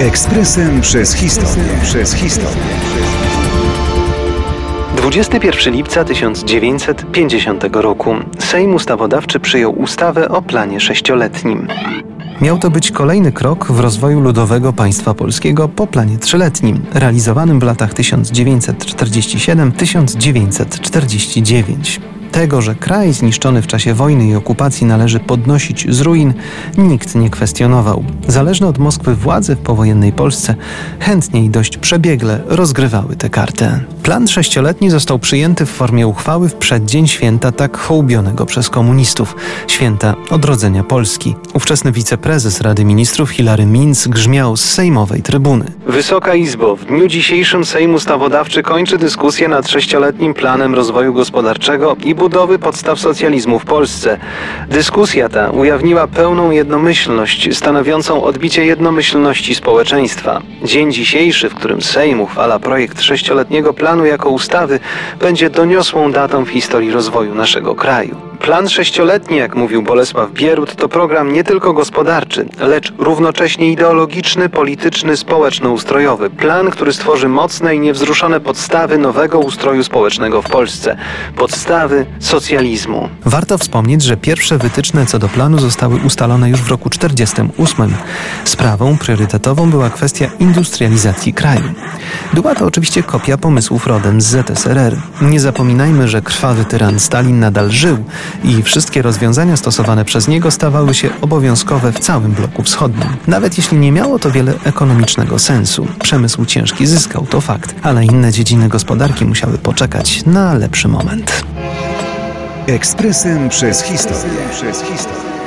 Ekspresem przez historię. Przez historię. 21 lipca 1950 roku Sejm Ustawodawczy przyjął ustawę o planie sześcioletnim. Miał to być kolejny krok w rozwoju ludowego państwa polskiego po planie trzyletnim, realizowanym w latach 1947-1949. Tego, że kraj zniszczony w czasie wojny i okupacji należy podnosić z ruin, nikt nie kwestionował. Zależne od Moskwy władze w powojennej Polsce chętnie i dość przebiegle rozgrywały tę kartę. Plan sześcioletni został przyjęty w formie uchwały w przeddzień święta tak hołbionego przez komunistów święta odrodzenia Polski. Ówczesny wiceprezes Rady Ministrów Hilary Minc grzmiał z sejmowej trybuny. Wysoka Izbo, w dniu dzisiejszym Sejm Ustawodawczy kończy dyskusję nad sześcioletnim planem rozwoju gospodarczego i budowy podstaw socjalizmu w Polsce. Dyskusja ta ujawniła pełną jednomyślność, stanowiącą odbicie jednomyślności społeczeństwa. Dzień dzisiejszy, w którym Sejm uchwala projekt sześcioletniego planu jako ustawy, będzie doniosłą datą w historii rozwoju naszego kraju. Plan sześcioletni, jak mówił Bolesław Bierut, to program nie tylko gospodarczy, lecz równocześnie ideologiczny, polityczny, społeczno-ustrojowy. Plan, który stworzy mocne i niewzruszone podstawy nowego ustroju społecznego w Polsce. Podstawy socjalizmu. Warto wspomnieć, że pierwsze wytyczne co do planu zostały ustalone już w roku 1948. Sprawą priorytetową była kwestia industrializacji kraju. Była to oczywiście kopia pomysłów rodem z ZSRR. Nie zapominajmy, że krwawy tyran Stalin nadal żył i wszystkie rozwiązania stosowane przez niego stawały się obowiązkowe w całym bloku wschodnim. Nawet jeśli nie miało to wiele ekonomicznego sensu. Przemysł ciężki zyskał, to fakt, ale inne dziedziny gospodarki musiały poczekać na lepszy moment. Ekspresem przez historię. Przez historię.